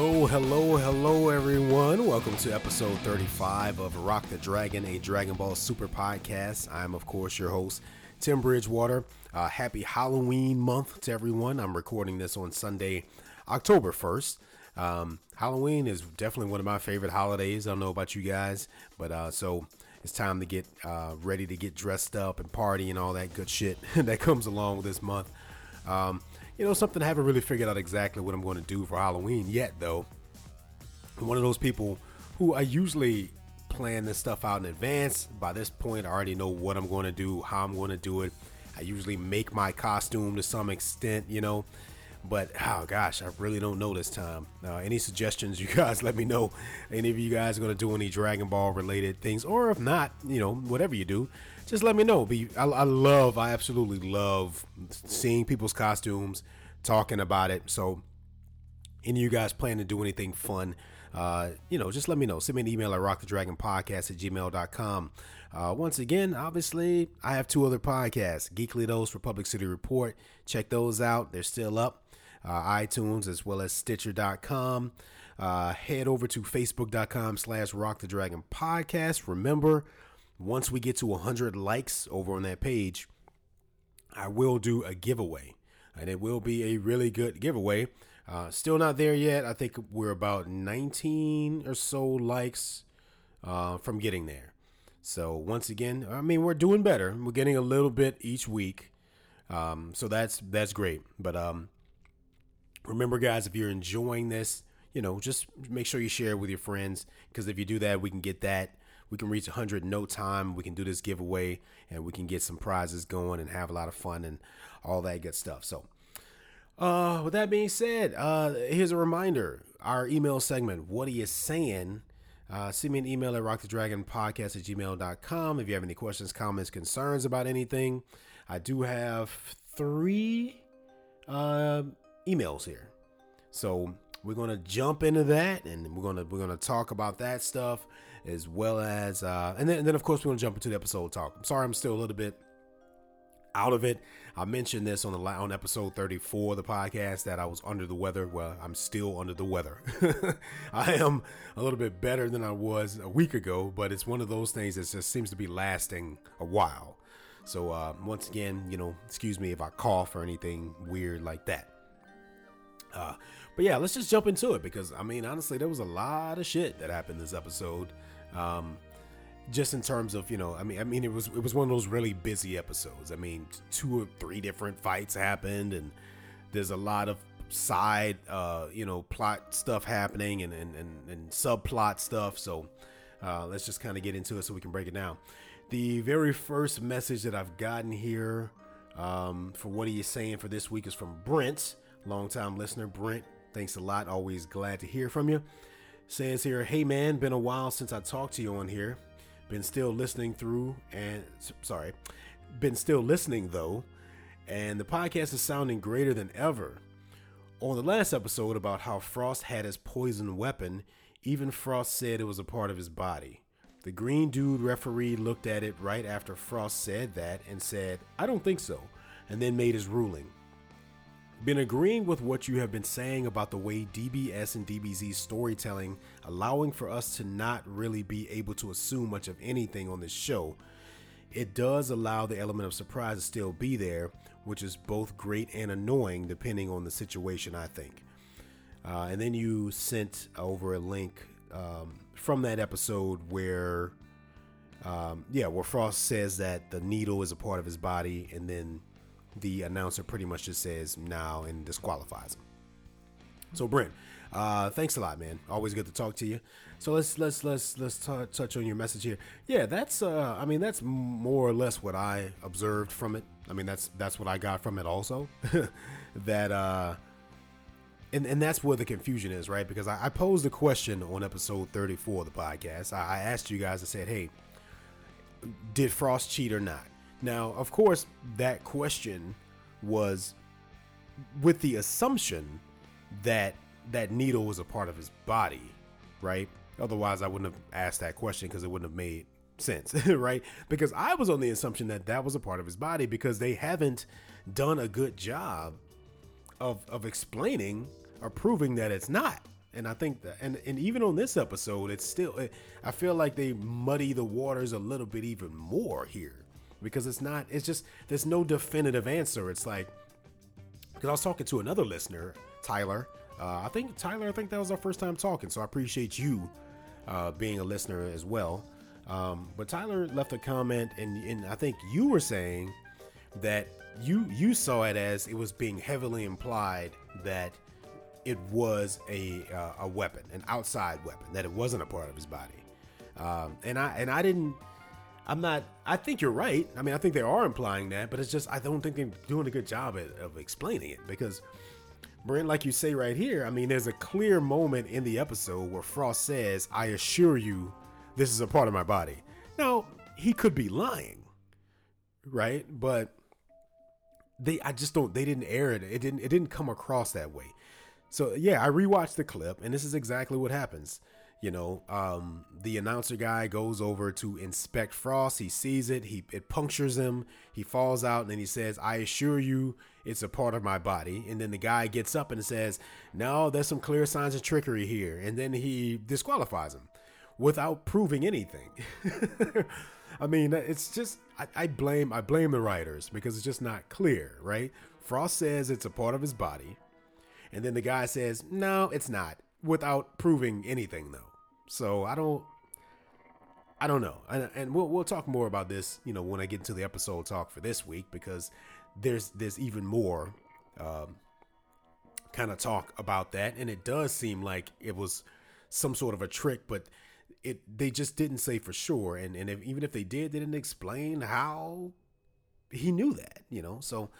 Hello, hello, hello, everyone. Welcome to episode 35 of Rock the Dragon, a Dragon Ball Super podcast. I'm, of course, your host, Tim Bridgewater. Uh, happy Halloween month to everyone. I'm recording this on Sunday, October 1st. Um, Halloween is definitely one of my favorite holidays. I don't know about you guys, but uh, so it's time to get uh, ready to get dressed up and party and all that good shit that comes along with this month. Um, you know, something I haven't really figured out exactly what I'm going to do for Halloween yet, though. I'm one of those people who I usually plan this stuff out in advance. By this point, I already know what I'm going to do, how I'm going to do it. I usually make my costume to some extent, you know. But oh gosh, I really don't know this time. Uh, any suggestions, you guys let me know. Any of you guys are going to do any Dragon Ball related things, or if not, you know, whatever you do, just let me know. Be I, I love, I absolutely love seeing people's costumes, talking about it. So any of you guys plan to do anything fun, uh, you know, just let me know. Send me an email at rockthedragonpodcast at gmail.com. Uh, once again, obviously, I have two other podcasts, Geekly Dose, Republic City Report. Check those out. They're still up. Uh, iTunes as well as Stitcher.com. Uh, head over to Facebook.com slash Rock the Dragon Podcast. Remember, once we get to 100 likes over on that page, I will do a giveaway and it will be a really good giveaway. Uh, still not there yet. I think we're about 19 or so likes uh, from getting there. So once again, I mean we're doing better. We're getting a little bit each week, um, so that's that's great. But um, remember, guys, if you're enjoying this, you know, just make sure you share it with your friends because if you do that, we can get that we can reach 100 in no time. We can do this giveaway and we can get some prizes going and have a lot of fun and all that good stuff. So, uh, with that being said, uh, here's a reminder our email segment, What Are You Saiyan? Uh, send me an email at rockthedragonpodcast at gmail.com if you have any questions, comments, concerns about anything. I do have three uh, emails here. So we're gonna jump into that and we're gonna we're gonna talk about that stuff as well as uh and then, and then of course we're gonna jump into the episode talk. I'm sorry i'm still a little bit out of it. I mentioned this on the on episode 34 of the podcast that i was under the weather. Well i'm still under the weather. I am a little bit better than i was a week ago but it's one of those things that just seems to be lasting a while. So uh, once again you know excuse me if i cough or anything weird like that. Uh, but yeah, let's just jump into it because I mean, honestly, there was a lot of shit that happened this episode. Um, just in terms of you know, I mean, I mean, it was it was one of those really busy episodes. I mean, two or three different fights happened, and there's a lot of side, uh, you know, plot stuff happening and and and, and subplot stuff. So uh, let's just kind of get into it so we can break it down. The very first message that I've gotten here um, for what are you Saiyan for this week is from Brent. Longtime listener Brent, thanks a lot. Always glad to hear from you. Says here, hey man, been a while since I talked to you on here. Been still listening through and sorry, been still listening though, and the podcast is sounding greater than ever. On the last episode about how Frost had his poison weapon, even Frost said it was a part of his body. The green dude referee looked at it right after Frost said that and said, I don't think so, and then made his ruling been agreeing with what you have been saying about the way DBS and DBZ storytelling, allowing for us to not really be able to assume much of anything on this show. It does allow the element of surprise to still be there, which is both great and annoying depending on the situation, I think. Uh, and then you sent over a link um, from that episode where, um, yeah, where Frost says that the needle is a part of his body, and then the announcer pretty much just says now and disqualifies him. So Brent, uh, thanks a lot, man. Always good to talk to you. So let's let's let's let's t- touch on your message here. Yeah, that's uh, I mean that's more or less what I observed from it. I mean that's that's what I got from it also. that uh, and and that's where the confusion is, right? Because I, I posed a question on episode 34 of the podcast. I, I asked you guys. I said, hey, did Frost cheat or not? Now, of course, that question was with the assumption that that needle was a part of his body, right? Otherwise, I wouldn't have asked that question because it wouldn't have made sense, right? Because I was on the assumption that that was a part of his body because they haven't done a good job of of explaining or proving that it's not, and I think that, and and even on this episode, it's still. It, I feel like they muddy the waters a little bit even more here because it's not. It's just there's no definitive answer. It's like because I was talking to another listener, Tyler. Uh, I think Tyler. I think that was our first time talking, so I appreciate you uh, being a listener as well. Um, but Tyler left a comment, and, and I think you were saying that you you saw it as it was being heavily implied that it was a uh, a weapon, an outside weapon, that it wasn't a part of his body. Um, and I and I didn't. I'm not. I think you're right. I mean, I think they are implying that, but it's just I don't think they're doing a good job of, of explaining it because, Brent, like you say right here, I mean, there's a clear moment in the episode where Frost says, "I assure you, this is a part of my body." Now he could be lying, right? But they, I just don't. They didn't air it. It didn't. It didn't come across that way. So yeah, I rewatched the clip, and this is exactly what happens. You know, um, the announcer guy goes over to inspect Frost. He sees it. He it punctures him. He falls out, and then he says, "I assure you, it's a part of my body." And then the guy gets up and says, "No, there's some clear signs of trickery here." And then he disqualifies him without proving anything. I mean, it's just I, I blame I blame the writers because it's just not clear, right? Frost says it's a part of his body. And then the guy says, no, it's not, without proving anything though. So I don't, I don't know. And, and we'll, we'll talk more about this, you know, when I get into the episode talk for this week, because there's, there's even more, um, kind of talk about that. And it does seem like it was some sort of a trick, but it, they just didn't say for sure. And, and if, even if they did, they didn't explain how he knew that, you know? So,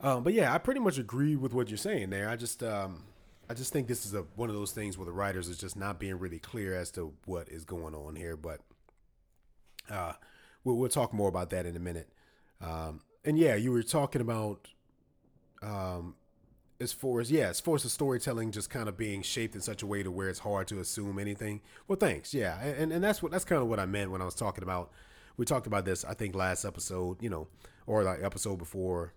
um, but yeah, I pretty much agree with what you're saying there. I just, um, I just think this is a one of those things where the writers is just not being really clear as to what is going on here. But uh, we'll, we'll talk more about that in a minute. Um, and yeah, you were talking about um, as far as yeah, as far as the storytelling just kind of being shaped in such a way to where it's hard to assume anything. Well, thanks. Yeah, and and that's what that's kind of what I meant when I was talking about. We talked about this, I think, last episode, you know, or like episode before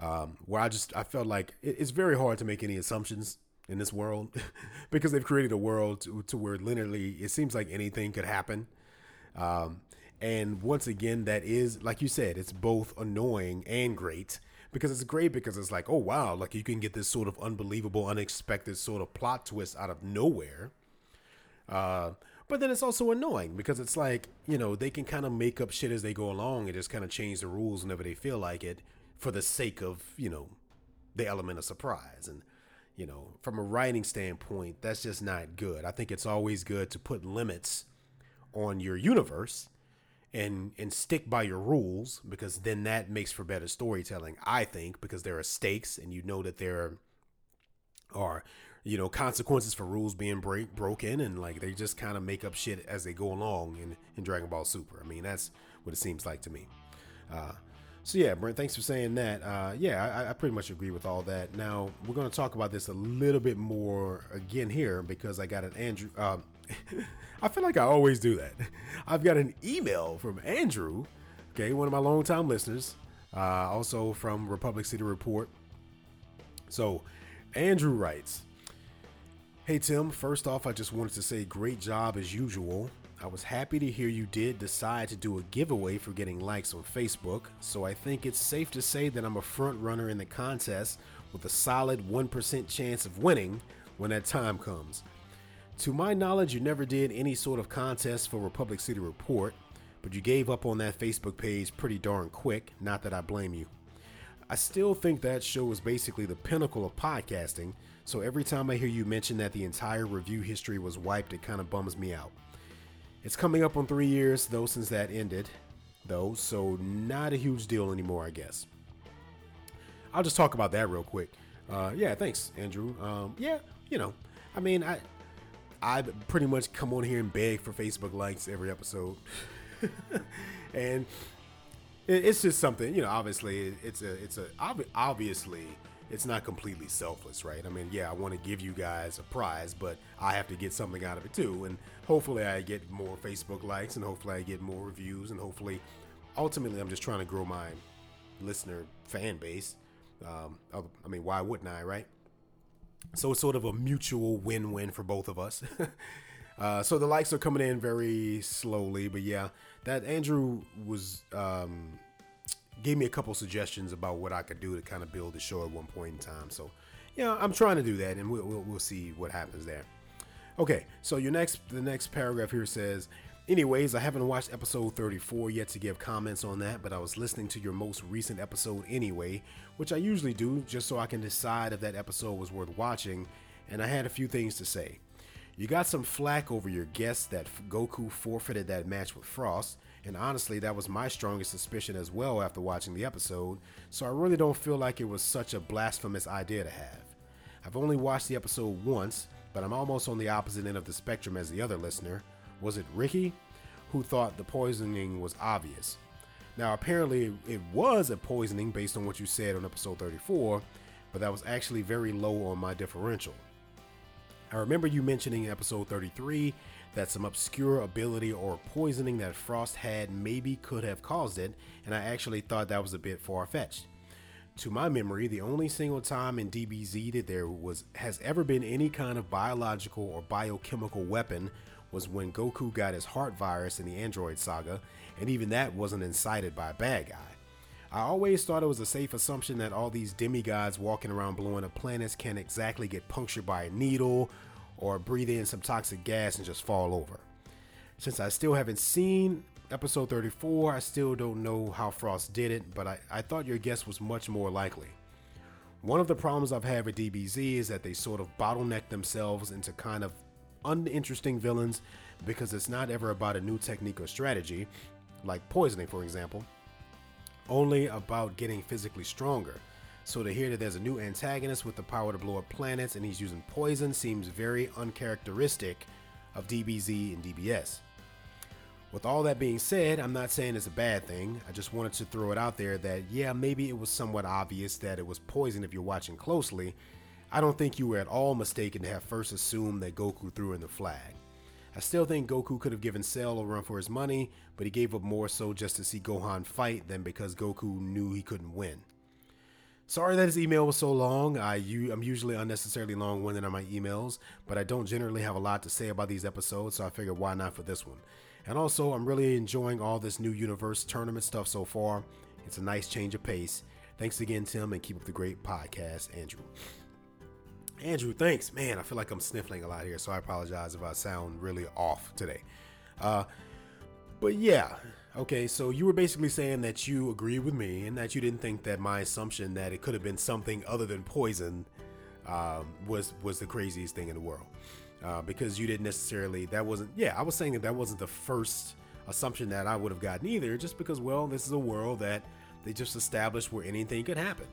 um, where I just I felt like it's very hard to make any assumptions in this world because they've created a world to, to, where literally it seems like anything could happen. Um, and once again, that is like you said, it's both annoying and great because it's great because it's like, oh wow, like you can get this sort of unbelievable, unexpected sort of plot twist out of nowhere. Uh, but then it's also annoying because it's like, you know, they can kind of make up shit as they go along and just kind of change the rules whenever they feel like it for the sake of you know the element of surprise and you know from a writing standpoint that's just not good. I think it's always good to put limits on your universe and and stick by your rules because then that makes for better storytelling i think because there are stakes and you know that there are you know consequences for rules being break broken and like they just kind of make up shit as they go along in in dragon ball super. I mean that's what it seems like to me. Uh so yeah, Brent, thanks for saying that. Uh, yeah, I, I, pretty much agree with all that. Now we're going to talk about this a little bit more again here because I got an Andrew. Um, I feel like I always do that. I've got an email from Andrew, okay, one of my longtime listeners, uh, also from Republic City Report. So Andrew writes. Hey Tim, first off, I just wanted to say great job as usual. I was happy to hear you did decide to do a giveaway for getting likes on Facebook, so I think it's safe to say that I'm a front runner in the contest with a solid 1% chance of winning when that time comes. To my knowledge, you never did any sort of contest for Republic City Report, but you gave up on that Facebook page pretty darn quick, not that I blame you. I still think that show was basically the pinnacle of podcasting, so every time I hear you mention that the entire review history was wiped, it kind of bums me out. It's coming up on three years, though, since that ended, though, so not a huge deal anymore, I guess. I'll just talk about that real quick. Uh, yeah, thanks, Andrew. Um, yeah, you know, I mean, I I pretty much come on here and beg for Facebook likes every episode, and it's just something, you know. Obviously, it's a it's a obviously it's not completely selfless, right? I mean, yeah, I want to give you guys a prize, but I have to get something out of it too. And hopefully, I get more Facebook likes, and hopefully, I get more reviews, and hopefully, ultimately, I'm just trying to grow my listener fan base. Um, I mean, why wouldn't I, right? So it's sort of a mutual win-win for both of us. uh, so the likes are coming in very slowly, but yeah, that Andrew was um, gave me a couple suggestions about what I could do to kind of build the show at one point in time. So yeah, I'm trying to do that, and we'll, we'll, we'll see what happens there. Okay, so your next the next paragraph here says, anyways, I haven't watched episode 34 yet to give comments on that, but I was listening to your most recent episode anyway, which I usually do just so I can decide if that episode was worth watching, and I had a few things to say. You got some flack over your guess that Goku forfeited that match with Frost, and honestly, that was my strongest suspicion as well after watching the episode, so I really don't feel like it was such a blasphemous idea to have. I've only watched the episode once, but I'm almost on the opposite end of the spectrum as the other listener. Was it Ricky? Who thought the poisoning was obvious. Now, apparently, it was a poisoning based on what you said on episode 34, but that was actually very low on my differential. I remember you mentioning in episode 33 that some obscure ability or poisoning that Frost had maybe could have caused it, and I actually thought that was a bit far fetched. To my memory, the only single time in DBZ that there was has ever been any kind of biological or biochemical weapon was when Goku got his heart virus in the Android saga, and even that wasn't incited by a bad guy. I always thought it was a safe assumption that all these demigods walking around blowing up planets can't exactly get punctured by a needle or breathe in some toxic gas and just fall over. Since I still haven't seen episode 34, I still don't know how Frost did it, but I, I thought your guess was much more likely. One of the problems I've had with DBZ is that they sort of bottleneck themselves into kind of uninteresting villains because it's not ever about a new technique or strategy, like poisoning, for example, only about getting physically stronger. So to hear that there's a new antagonist with the power to blow up planets and he's using poison seems very uncharacteristic of DBZ and DBS. With all that being said, I'm not saying it's a bad thing. I just wanted to throw it out there that, yeah, maybe it was somewhat obvious that it was poison if you're watching closely. I don't think you were at all mistaken to have first assumed that Goku threw in the flag. I still think Goku could have given Cell a run for his money, but he gave up more so just to see Gohan fight than because Goku knew he couldn't win. Sorry that his email was so long. I, I'm usually unnecessarily long winded on my emails, but I don't generally have a lot to say about these episodes, so I figured why not for this one. And also, I'm really enjoying all this new universe tournament stuff so far. It's a nice change of pace. Thanks again, Tim, and keep up the great podcast, Andrew. Andrew, thanks. Man, I feel like I'm sniffling a lot here, so I apologize if I sound really off today. Uh, but yeah, okay, so you were basically saying that you agree with me and that you didn't think that my assumption that it could have been something other than poison um, was was the craziest thing in the world. Uh, because you didn't necessarily that wasn't yeah i was saying that that wasn't the first assumption that i would have gotten either just because well this is a world that they just established where anything could happen.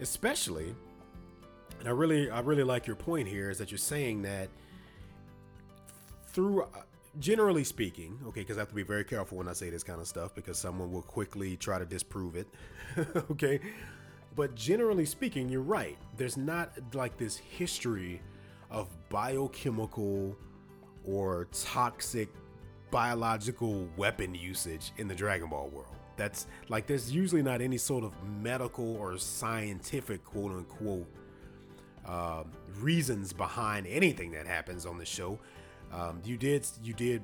Especially and i really i really like your point here is that you're saying that through uh, generally speaking okay because i have to be very careful when i say this kind of stuff because someone will quickly try to disprove it okay but generally speaking you're right there's not like this history of biochemical or toxic biological weapon usage in the Dragon Ball world. That's like there's usually not any sort of medical or scientific quote unquote uh, reasons behind anything that happens on the show. Um, you did you did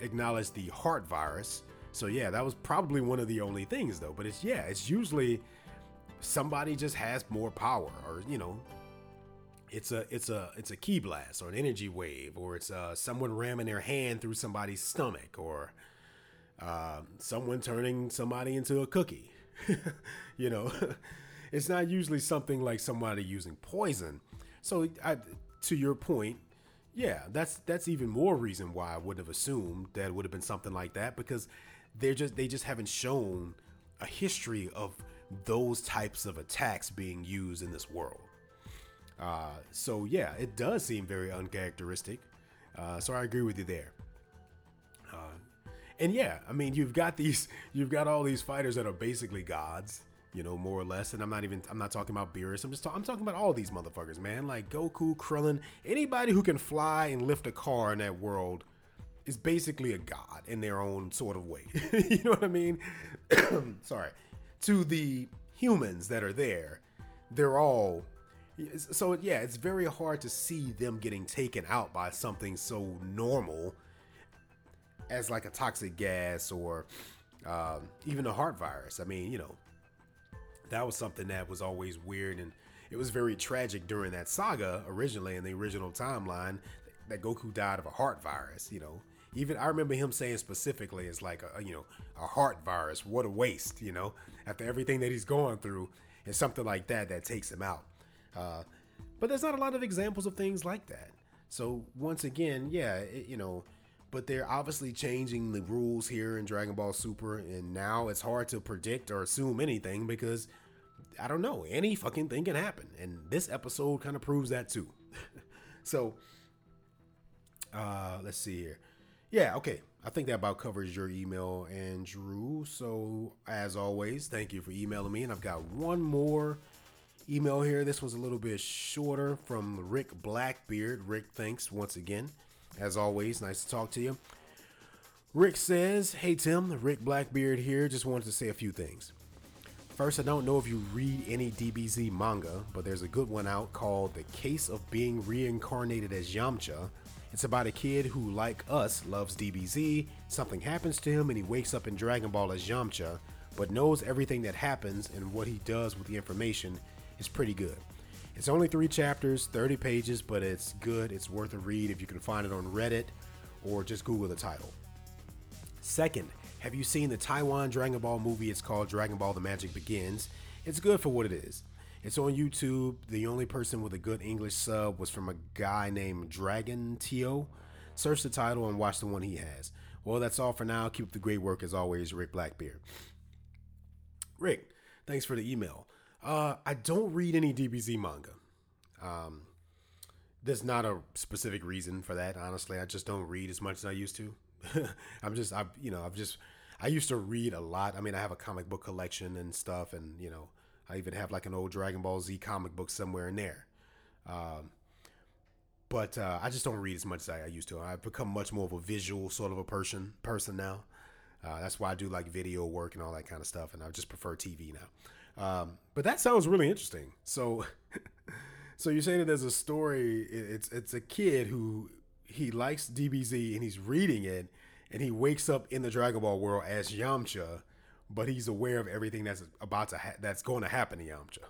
acknowledge the heart virus, so yeah, that was probably one of the only things though. But it's yeah, it's usually somebody just has more power, or you know, it's a it's a it's a ki blast or an energy wave or it's uh, someone ramming their hand through somebody's stomach or uh, someone turning somebody into a cookie you know. It's not usually something like somebody using poison. So I, to your point yeah that's that's even more reason why i wouldn't have assumed that would have been something like that because they're just they just haven't shown a history of those types of attacks being used in this world uh, so yeah, it does seem very uncharacteristic. Uh, so I agree with you there. Uh, and yeah, I mean, you've got these, you've got all these fighters that are basically gods, you know, more or less. And I'm not even, I'm not talking about Beerus. I'm just, talking, I'm talking about all these motherfuckers, man. Like Goku, Krillin, anybody who can fly and lift a car in that world is basically a god in their own sort of way. you know what I mean? Sorry. To the humans that are there, they're all So yeah, it's very hard to see them getting taken out by something so normal as like a toxic gas or um, even a heart virus. I mean, you know, that was something that was always weird and it was very tragic during that saga originally in the original timeline that Goku died of a heart virus. You know, even I remember him saying specifically, "It's like a you know a heart virus. What a waste!" You know, after everything that he's going through, and something like that that takes him out. Uh, but there's not a lot of examples of things like that. So once again, yeah, it, you know, but they're obviously changing the rules here in Dragon Ball Super, and now it's hard to predict or assume anything because I don't know, any fucking thing can happen, and this episode kind of proves that too. so, uh, let's see here. Yeah, okay. I think that about covers your email, Andrew. So, as always, thank you for emailing me. And I've got one more email here. This was a little bit shorter from Rick Blackbeard. Rick, thanks once again. As always, nice to talk to you. Rick says, Hey Tim, Rick Blackbeard here. Just wanted to say a few things. First, I don't know if you read any DBZ manga, but there's a good one out called The Case of Being Reincarnated as Yamcha. It's about a kid who, like us, loves DBZ. Something happens to him and he wakes up in Dragon Ball as Yamcha, but knows everything that happens and what he does with the information is pretty good. It's only three chapters, 30 pages, but it's good. It's worth a read if you can find it on Reddit or just Google the title. Second, have you seen the Taiwan Dragon Ball movie? It's called Dragon Ball The Magic Begins. It's good for what it is. It's on YouTube. The only person with a good English sub was from a guy named Dragon Tio. Search the title and watch the one he has. Well, that's all for now. Keep the great work as always, Rick Blackbeard. Rick, thanks for the email. Uh, I don't read any DBZ manga. Um, there's not a specific reason for that. Honestly, I just don't read as much as I used to. I'm just, I, you know, I've just, I used to read a lot. I mean, I have a comic book collection and stuff, and you know, I even have like an old Dragon Ball Z comic book somewhere in there. Um, but uh, I just don't read as much as I used to. I've become much more of a visual sort of a person person now. Uh, that's why I do like video work and all that kind of stuff, and I just prefer TV now. Um, but that sounds really interesting. So, so you're saying that there's a story. It's it's a kid who he likes DBZ and he's reading it, and he wakes up in the Dragon Ball world as Yamcha, but he's aware of everything that's about to ha- that's going to happen to Yamcha.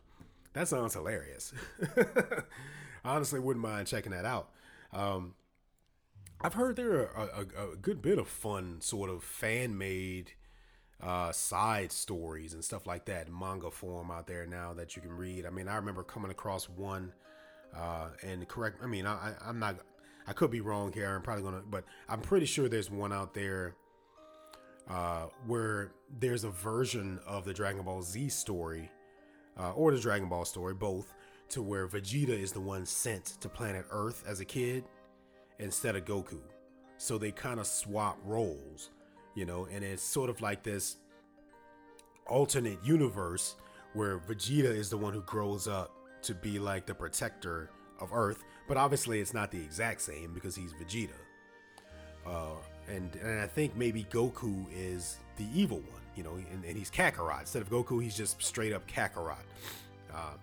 That sounds hilarious. I honestly wouldn't mind checking that out. Um, I've heard there are a, a, a, good bit of fun, sort of fan made uh, side stories and stuff like that, manga form out there now that you can read. I mean, I remember coming across one, uh, and correct. I mean, I, I'm not. I could be wrong here. I'm probably gonna, but I'm pretty sure there's one out there uh, where there's a version of the Dragon Ball Z story, uh, or the Dragon Ball story, both, to where Vegeta is the one sent to planet Earth as a kid instead of Goku. So they kind of swap roles you know, and it's sort of like this alternate universe where Vegeta is the one who grows up to be like the protector of Earth, but obviously it's not the exact same because he's Vegeta. Uh, and and I think maybe Goku is the evil one, you know, and, and he's Kakarot. Instead of Goku, he's just straight up Kakarot. Uh,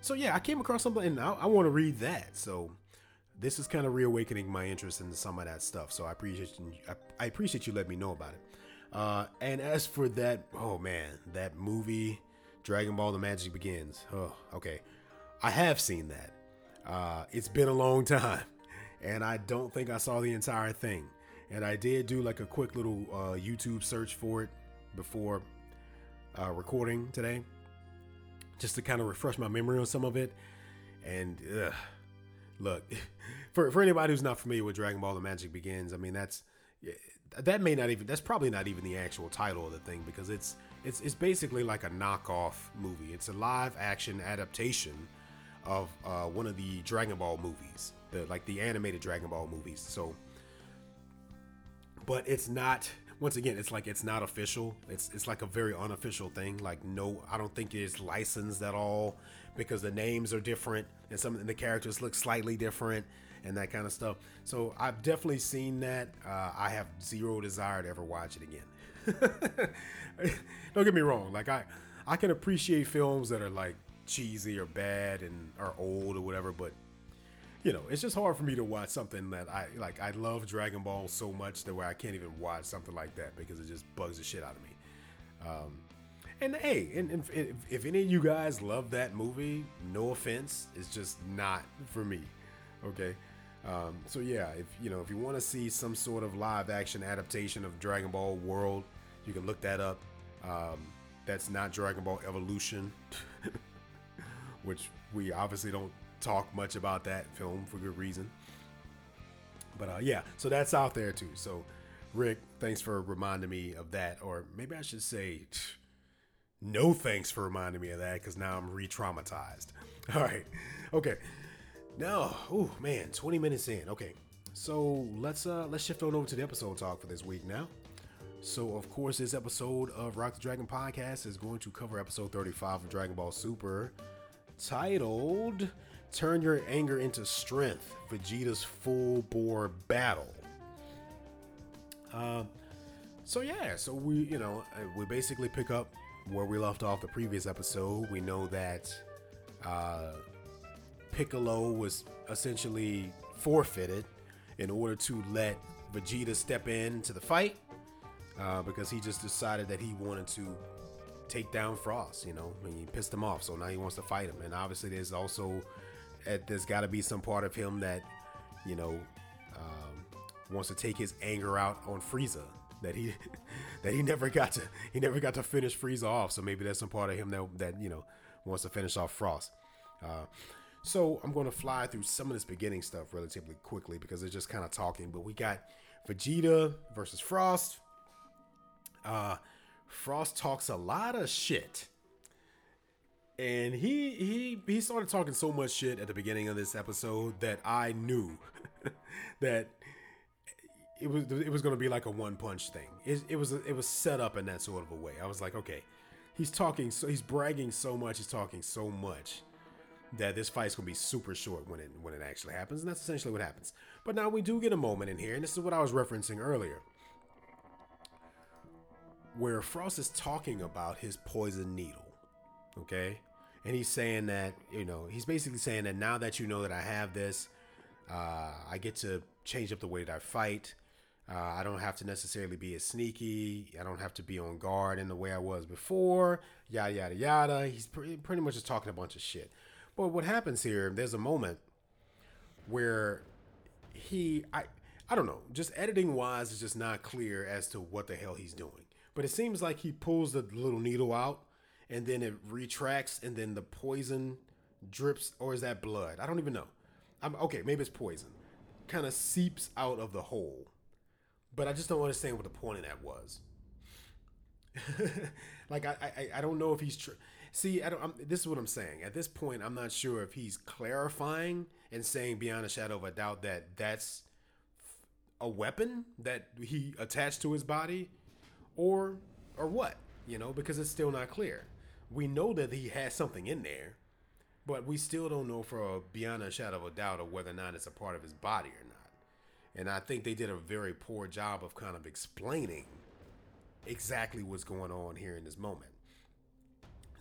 so yeah, I came across something and I, I want to read that. So this is kind of reawakening my interest in some of that stuff. So I appreciate you, I appreciate you letting me know about it. Uh, and as for that, oh man, that movie, Dragon Ball: The Magic Begins. Oh, okay, I have seen that. Uh, it's been a long time, and I don't think I saw the entire thing. And I did do like a quick little uh, YouTube search for it before uh, recording today, just to kind of refresh my memory on some of it. And ugh, look, for for anybody who's not familiar with Dragon Ball: The Magic Begins, I mean that's that may not even that's probably not even the actual title of the thing because it's it's it's basically like a knockoff movie. It's a live action adaptation of uh, one of the Dragon Ball movies, the like the animated Dragon Ball movies. So, but it's not. Once again, it's like it's not official. It's it's like a very unofficial thing. Like no, I don't think it's licensed at all because the names are different and some of the characters look slightly different and that kind of stuff. So I've definitely seen that. Uh, I have zero desire to ever watch it again. Don't get me wrong. Like I, I can appreciate films that are like cheesy or bad and are old or whatever, but you know, it's just hard for me to watch something that I like. I love Dragon Ball so much that where I can't even watch something like that because it just bugs the shit out of me. Um, and hey, and, and if, if any of you guys love that movie, no offense, it's just not for me. Okay. Um, so yeah, if you know if you want to see some sort of live action adaptation of Dragon Ball World, you can look that up. Um, that's not Dragon Ball Evolution, which we obviously don't talk much about that film for good reason. But uh, yeah, so that's out there too. So, Rick, thanks for reminding me of that. Or maybe I should say, no thanks for reminding me of that because now I'm re traumatized. All right. Okay. Now, oh man, 20 minutes in. Okay. So let's uh let's shift on over to the episode talk for this week now. So of course this episode of Rock the Dragon podcast is going to cover episode 35 of Dragon Ball Super titled Turn Your Anger into Strength Vegeta's Full Bore Battle. Uh, so, yeah, so we, you know, uh, we basically pick up where we left off the previous episode. We know that uh, Piccolo was essentially forfeited in order to let Vegeta step into the fight uh, because he just decided that he wanted to take down Frost. You know, mean, he pissed him off, so now he wants to fight him. And obviously, there's also uh, there's got to be some part of him that you know um, wants to take his anger out on Frieza that he that he never got to he never got to finish Frieza off. So maybe there's some part of him that that you know wants to finish off Frost. Uh, so I'm going to fly through some of this beginning stuff relatively quickly because it's just kind of talking. But we got Vegeta versus Frost. Uh, Frost talks a lot of shit. And he he he started talking so much shit at the beginning of this episode that I knew that it was it was going to be like a one punch thing. It, it was it was set up in that sort of a way. I was like, okay, he's talking so he's bragging so much, he's talking so much that this fight's gonna be super short when it when it actually happens, and that's essentially what happens. But now we do get a moment in here, and this is what I was referencing earlier where Frost is talking about his poison needle. Okay? And he's saying that, you know, he's basically saying that now that you know that I have this, uh, I get to change up the way that I fight. Uh, I don't have to necessarily be as sneaky. I don't have to be on guard in the way I was before. Yada, yada, yada. He's pretty, pretty much just talking a bunch of shit. But what happens here, there's a moment where he, I, I don't know, just editing wise, is just not clear as to what the hell he's doing. But it seems like he pulls the little needle out and then it retracts and then the poison drips or is that blood? I don't even know. I'm okay, maybe it's poison. Kind of seeps out of the hole. But I just don't understand what the point of that was. like I, I I don't know if he's tr- see I don't I'm, this is what I'm saying at this point I'm not sure if he's clarifying and saying beyond a shadow of a doubt that that's a weapon that he attached to his body or or what? You know, because it's still not clear. We know that he has something in there, but we still don't know for a, beyond a shadow of a doubt of whether or not it's a part of his body or. And I think they did a very poor job of kind of explaining exactly what's going on here in this moment.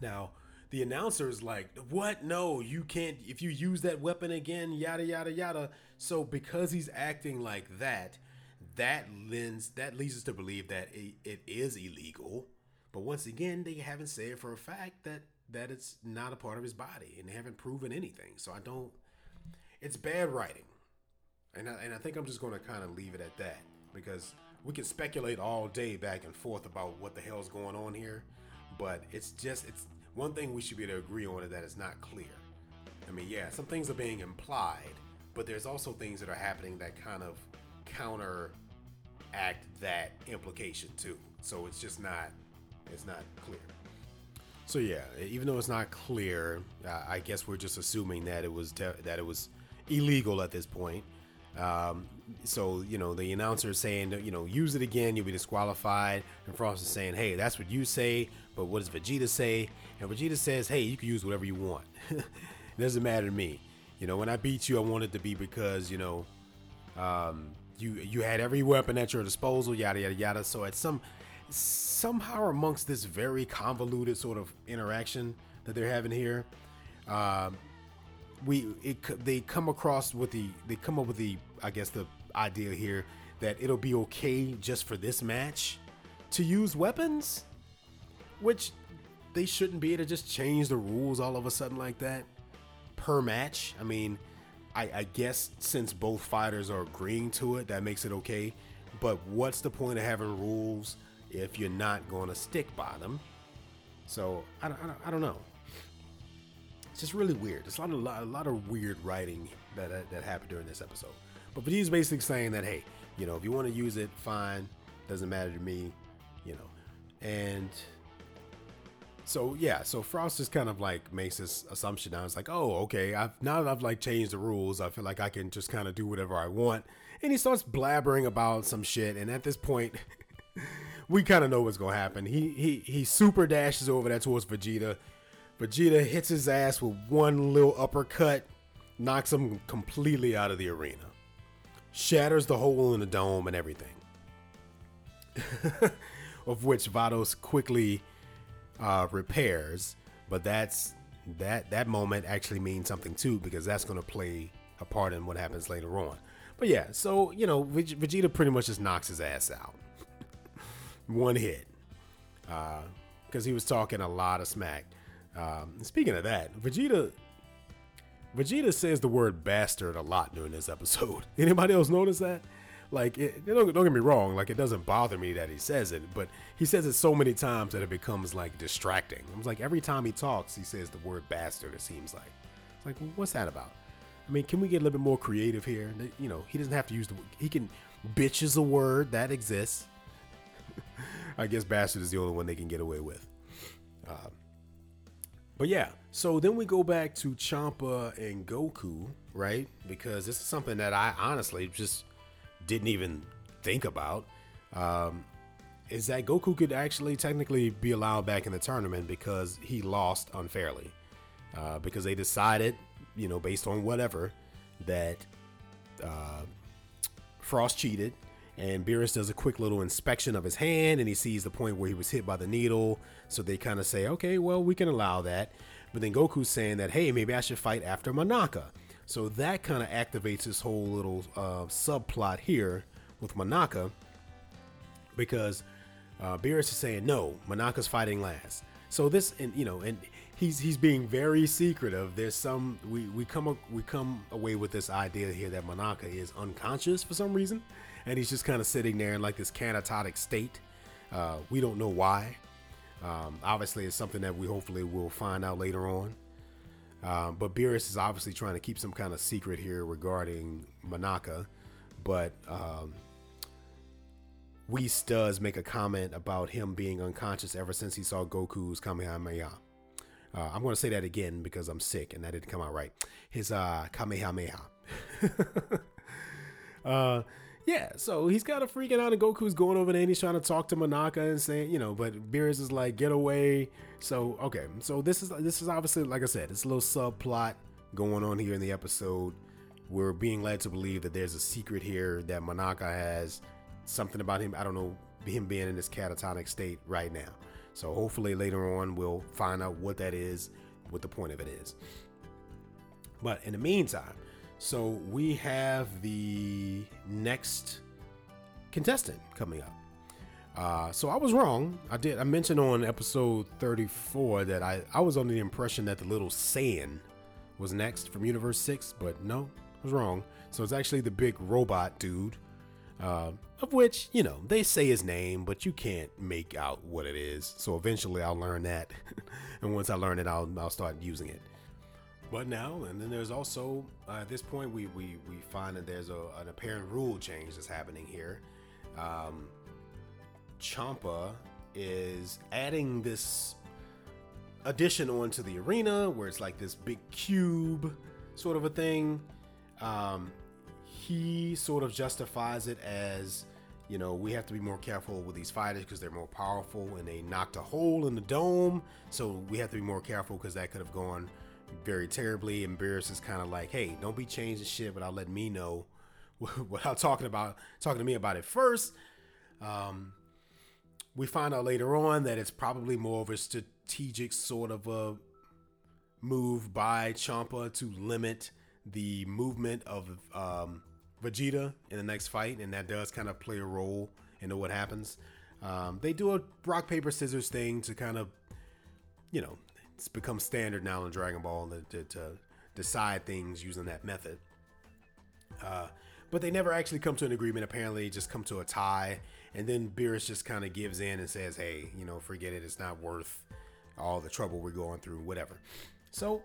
Now, the announcer is like, "What? No, you can't. If you use that weapon again, yada yada yada." So because he's acting like that, that lends that leads us to believe that it, it is illegal. But once again, they haven't said for a fact that that it's not a part of his body, and they haven't proven anything. So I don't. It's bad writing, and I, and I think I'm just going to kind of leave it at that because we can speculate all day back and forth about what the hell's going on here, but it's just it's one thing we should be able to agree on is that it's not clear. I mean, yeah, some things are being implied, but there's also things that are happening that kind of counter act that implication too. So it's just not it's not clear. So yeah, even though it's not clear, I guess we're just assuming that it was that it was illegal at this point. Um, so you know the announcer is saying you know use it again you'll be disqualified. And Frost is saying hey that's what you say but what does Vegeta say? And Vegeta says hey you can use whatever you want. It doesn't matter to me. You know when I beat you I want it to be because you know um, you you had every weapon at your disposal, yada yada yada. So at some somehow amongst this very convoluted sort of interaction that they're having here, Um, we it they come across with the they come up with the I guess the idea here that it'll be okay just for this match to use weapons, which they shouldn't be to just change the rules all of a sudden like that per match. I mean, I, I guess since both fighters are agreeing to it, that makes it okay. But what's the point of having rules if you're not going to stick by them? So I I I don't know. It's just really weird. It's a lot of a lot of weird writing that that, that happened during this episode. But Vegeta's basically saying that hey, you know, if you want to use it, fine. Doesn't matter to me, you know. And so yeah, so Frost just kind of like makes this assumption. I was like, oh, okay. I've now that I've like changed the rules, I feel like I can just kind of do whatever I want. And he starts blabbering about some shit. And at this point, we kind of know what's gonna happen. He he he super dashes over there towards Vegeta. Vegeta hits his ass with one little uppercut, knocks him completely out of the arena, shatters the hole in the dome and everything. of which Vados quickly uh, repairs, but that's that that moment actually means something too because that's going to play a part in what happens later on. But yeah, so you know, Vegeta pretty much just knocks his ass out, one hit, because uh, he was talking a lot of smack. Um, speaking of that, Vegeta Vegeta says the word bastard a lot during this episode. Anybody else notice that? Like, it, don't, don't get me wrong, like, it doesn't bother me that he says it, but he says it so many times that it becomes, like, distracting. It's like every time he talks, he says the word bastard, it seems like. It's like, what's that about? I mean, can we get a little bit more creative here? You know, he doesn't have to use the he can bitch is a word that exists. I guess bastard is the only one they can get away with. But yeah, so then we go back to Champa and Goku, right? Because this is something that I honestly just didn't even think about. Um, is that Goku could actually technically be allowed back in the tournament because he lost unfairly. Uh, because they decided, you know, based on whatever, that uh, Frost cheated. And Beerus does a quick little inspection of his hand and he sees the point where he was hit by the needle. So they kind of say, okay, well, we can allow that. But then Goku's saying that, hey, maybe I should fight after Monaka. So that kind of activates this whole little uh, subplot here with Monaka because uh, Beerus is saying, no, Monaka's fighting last. So this, and you know, and he's he's being very secretive. There's some we we come up, we come away with this idea here that Monaka is unconscious for some reason, and he's just kind of sitting there in like this catatonic state. Uh, we don't know why. Um, obviously, it's something that we hopefully will find out later on. Um, but Beerus is obviously trying to keep some kind of secret here regarding Monaka. But um, Whis does make a comment about him being unconscious ever since he saw Goku's Kamehameha. Uh, I'm going to say that again because I'm sick and that didn't come out right. His uh, Kamehameha. uh, yeah, so he's kind of freaking out, and Goku's going over there and he's trying to talk to Monaka and saying, you know, but Beerus is like, get away. So okay, so this is this is obviously like I said, it's a little subplot going on here in the episode. We're being led to believe that there's a secret here that Monaka has something about him. I don't know him being in this catatonic state right now. So hopefully later on we'll find out what that is, what the point of it is. But in the meantime, so we have the next contestant coming up. Uh, so I was wrong. I did. I mentioned on episode 34 that I, I was under the impression that the little Saiyan was next from Universe 6, but no, I was wrong. So it's actually the big robot dude, uh, of which, you know, they say his name, but you can't make out what it is. So eventually I'll learn that. and once I learn it, I'll, I'll start using it. But now, and then there's also uh, at this point we we, we find that there's a, an apparent rule change that's happening here. Um, Champa is adding this addition onto the arena where it's like this big cube sort of a thing. Um, he sort of justifies it as you know we have to be more careful with these fighters because they're more powerful and they knocked a hole in the dome so we have to be more careful because that could have gone very terribly. Beerus. is kind of like, hey, don't be changing shit without letting me know, without talking about talking to me about it first. Um, we find out later on that it's probably more of a strategic sort of a move by Champa to limit the movement of um, Vegeta in the next fight, and that does kind of play a role into what happens. Um, they do a rock paper scissors thing to kind of, you know, it's become standard now in Dragon Ball to, to, to decide things using that method. Uh, but they never actually come to an agreement. Apparently, just come to a tie, and then Beerus just kind of gives in and says, "Hey, you know, forget it. It's not worth all the trouble we're going through. Whatever." So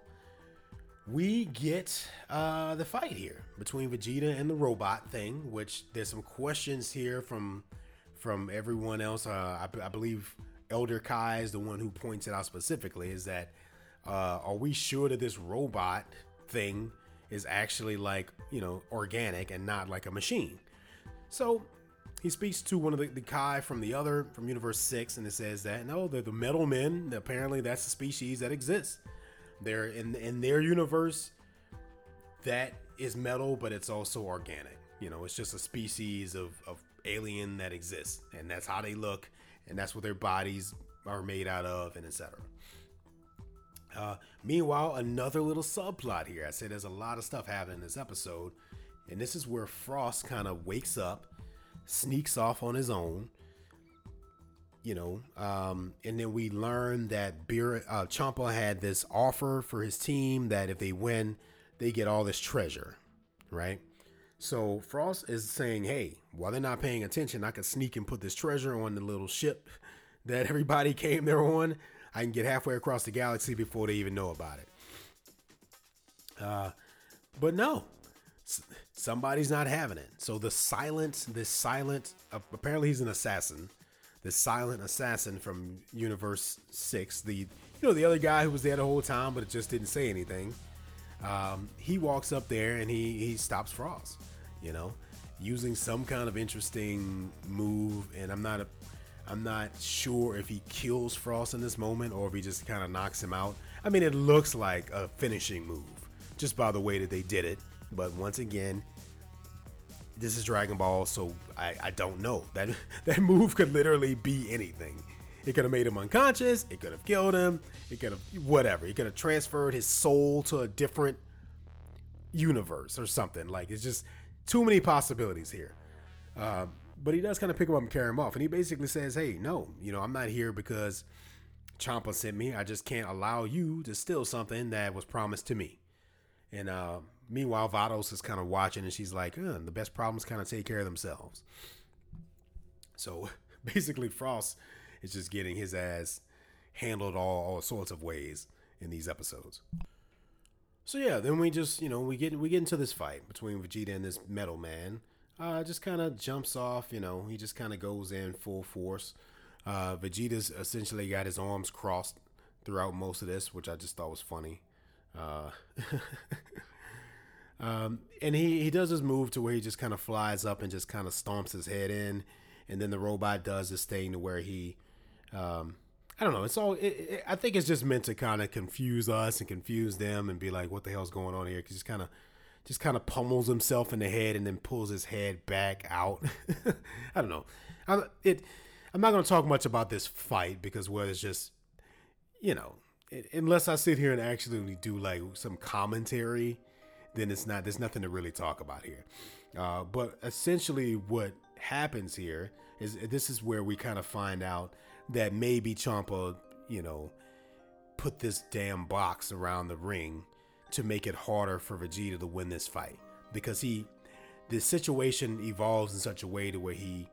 we get uh, the fight here between Vegeta and the robot thing, which there's some questions here from from everyone else. Uh, I, I, believe Elder Kai is the one who points it out specifically. Is that uh, are we sure that this robot thing is actually like you know organic and not like a machine? So he speaks to one of the, the Kai from the other from Universe Six, and it says that no, they're the Metal Men. Apparently, that's the species that exists. They're in in their universe. That is metal, but it's also organic. You know, it's just a species of, of alien that exists, and that's how they look, and that's what their bodies are made out of, and etc. Uh, meanwhile, another little subplot here. I said there's a lot of stuff happening in this episode, and this is where Frost kind of wakes up, sneaks off on his own, you know, um, and then we learn that Beer uh, Champa had this offer for his team that if they win, they get all this treasure, right? So Frost is saying, hey, while they're not paying attention, I could sneak and put this treasure on the little ship that everybody came there on. I can get halfway across the galaxy before they even know about it. Uh, but no, somebody's not having it. So the silent, this silent, uh, apparently he's an assassin. This silent assassin from Universe Six, the you know the other guy who was there the whole time, but it just didn't say anything. Um, he walks up there and he he stops Frost you know, using some kind of interesting move. And I'm not a, I'm not sure if he kills Frost in this moment or if he just kind of knocks him out. I mean, it looks like a finishing move just by the way that they did it. But once again, this is Dragon Ball, so I, I don't know. That that move could literally be anything. It could have made him unconscious. It could have killed him. It could have whatever. It could have transferred his soul to a different universe or something. Like it's just too many possibilities here. Uh, but he does kind of pick him up and carry him off. And he basically says, hey, no, you know, I'm not here because Champa sent me. I just can't allow you to steal something that was promised to me. And uh, meanwhile, Vados is kind of watching and she's like, the best problems kind of take care of themselves. So basically, Frost is just getting his ass handled all, all sorts of ways in these episodes. So yeah, then we just you know we get we get into this fight between Vegeta and this Metal Man. Uh, just kind of jumps off, you know. He just kind of goes in full force. Uh, Vegeta's essentially got his arms crossed throughout most of this, which I just thought was funny. Uh, um, and he, he does his move to where he just kind of flies up and just kind of stomps his head in. And then the robot does this thing to where he um, I don't know. It's all. It, it, I think it's just meant to kind of confuse us and confuse them and be like, "What the hell's going on here?" Because just kind of, just kind of pummels himself in the head and then pulls his head back out. I don't know. I'm, it. I'm not going to talk much about this fight because well, it's just, you know, it, unless I sit here and actually do like some commentary, then it's not. There's nothing to really talk about here. Uh, but essentially, what happens here is this is where we kind of find out that maybe Champa, you know, put this damn box around the ring to make it harder for Vegeta to win this fight because he the situation evolves in such a way to where he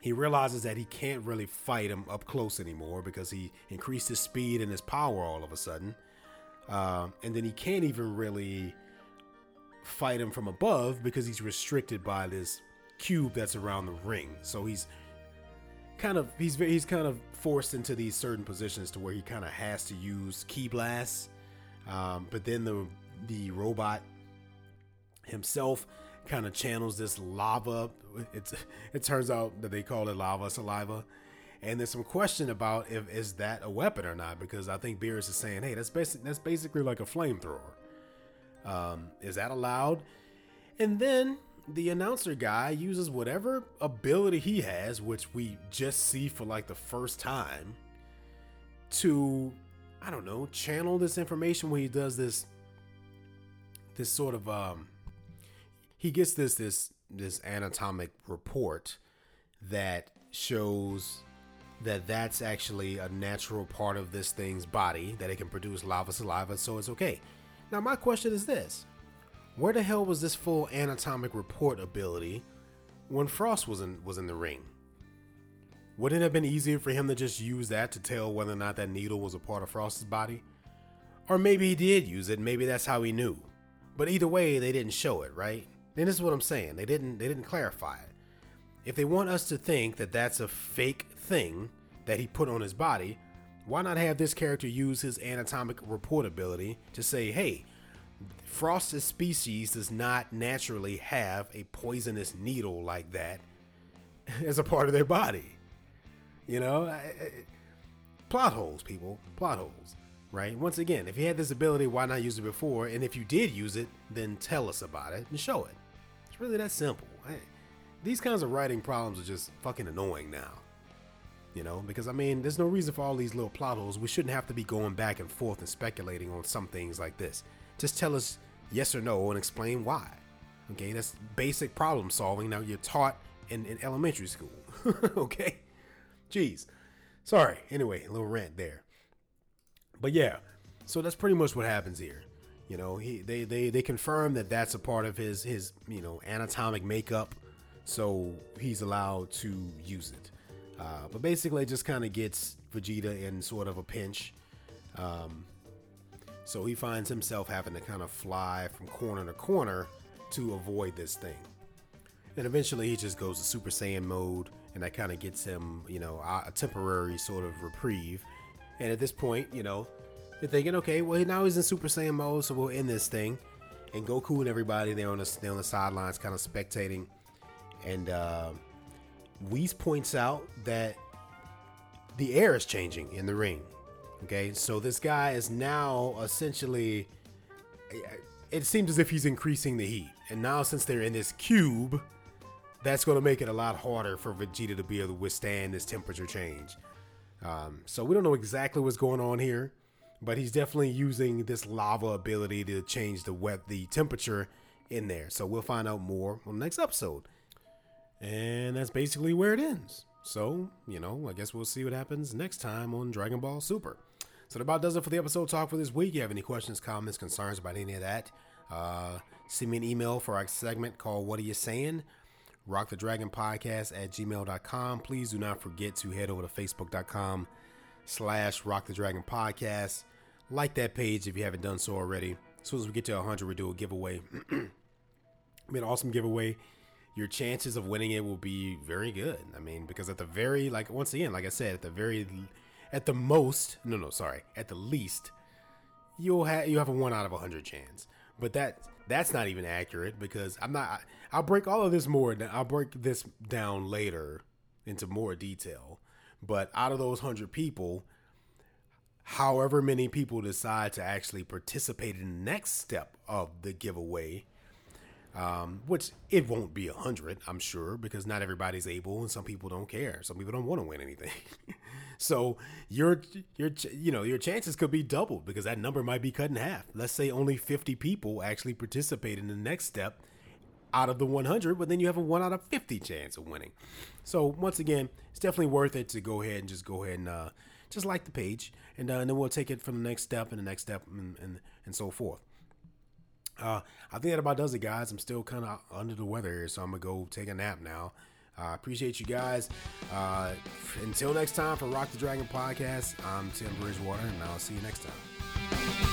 he realizes that he can't really fight him up close anymore because he increased his speed and his power all of a sudden. Uh, and then he can't even really fight him from above because he's restricted by this cube that's around the ring. So he's kind of he's he's kind of forced into these certain positions to where he kind of has to use ki blasts. Um, but then the the robot himself kind of channels this lava. It's it turns out that they call it lava saliva. And there's some question about if is that a weapon or not because I think Beerus is saying, hey, that's basic that's basically like a flamethrower. Um, is that allowed? And then the announcer guy uses whatever ability he has, which we just see for like the first time, to I don't know, channel this information when he does this this sort of um he gets this this this anatomic report that shows that that's actually a natural part of this thing's body that it can produce lava saliva so it's okay. Now my question is this where the hell was this full anatomic report ability when frost was in was in the ring? Wouldn't it have been easier for him to just use that to tell whether or not that needle was a part of frost's body? Or maybe he did use it maybe that's how he knew. But either way they didn't show it right? Then this is what i'm saying. They didn't they didn't clarify it. If they want us to think that that's a fake thing that he put on his body, why not have this character use his anatomic report ability to say, hey, Frost's species does not naturally have a poisonous needle like that as a part of their body? You know, I, I, plot holes, people, plot holes, right? Once again, if you had this ability, why not use it before? And if you did use it, then tell us about it and show it. It's really that simple. I, these kinds of writing problems are just fucking annoying now. You know, because I mean, there's no reason for all these little plot holes. We shouldn't have to be going back and forth and speculating on some things like this. Just tell us yes or no and explain why. Okay, that's basic problem solving. Now you're taught in, in elementary school. okay? Jeez. Sorry. Anyway, a little rant there. But yeah, so that's pretty much what happens here. You know, he they they they confirm that that's a part of his his you know anatomic makeup so he's allowed to use it. Uh, but basically, it just kind of gets Vegeta in sort of a pinch. Um, so he finds himself having to kind of fly from corner to corner to avoid this thing. And eventually, he just goes to Super Saiyan mode, and that kind of gets him, you know, a temporary sort of reprieve. And at this point, you know, they're thinking, okay, well, now he's in Super Saiyan mode, so we'll end this thing. And Goku and everybody, they're on the, they're on the sidelines, kind of spectating and uh, Whis points out that the air is changing in the ring. Okay, so this guy is now essentially. It seems as if he's increasing the heat, and now since they're in this cube, that's going to make it a lot harder for Vegeta to be able to withstand this temperature change. Um, so we don't know exactly what's going on here, but he's definitely using this lava ability to change the wet the temperature in there. So we'll find out more on the next episode. And that's basically where it ends. So, you know, I guess we'll see what happens next time on Dragon Ball Super. So that about does it for the episode talk for this week. If you have any questions, comments, concerns about any of that, uh, send me an email for our segment called What Are You Saiyan? Rock the Dragon Podcast at gmail.com. Please do not forget to head over to facebook.com slash Rock the Dragon Podcast. Like that page if you haven't done so already. As soon as we get to 100, we do a giveaway. I mean, awesome giveaway your chances of winning it will be very good. I mean, because at the very like once again, like I said, at the very at the most, no, no, sorry, at the least, you'll have you have a one out of a hundred chance. But that that's not even accurate because I'm not. I'll break all of this more. I'll break this down later into more detail. But out of those hundred people, however many people decide to actually participate in the next step of the giveaway um, which it won't be a hundred, I'm sure, because not everybody's able, and some people don't care. Some people don't want to win anything. so your your you know your chances could be doubled because that number might be cut in half. Let's say only 50 people actually participate in the next step out of the 100, but then you have a one out of 50 chance of winning. So once again, it's definitely worth it to go ahead and just go ahead and uh, just like the page, and, uh, and then we'll take it from the next step and the next step and, and, and so forth. Uh, I think that about does it, guys. I'm still kind of under the weather here, so I'm gonna go take a nap now. I uh, appreciate you guys. Uh, until next time for Rock the Dragon podcast, I'm Tim Bridgewater, and I'll see you next time.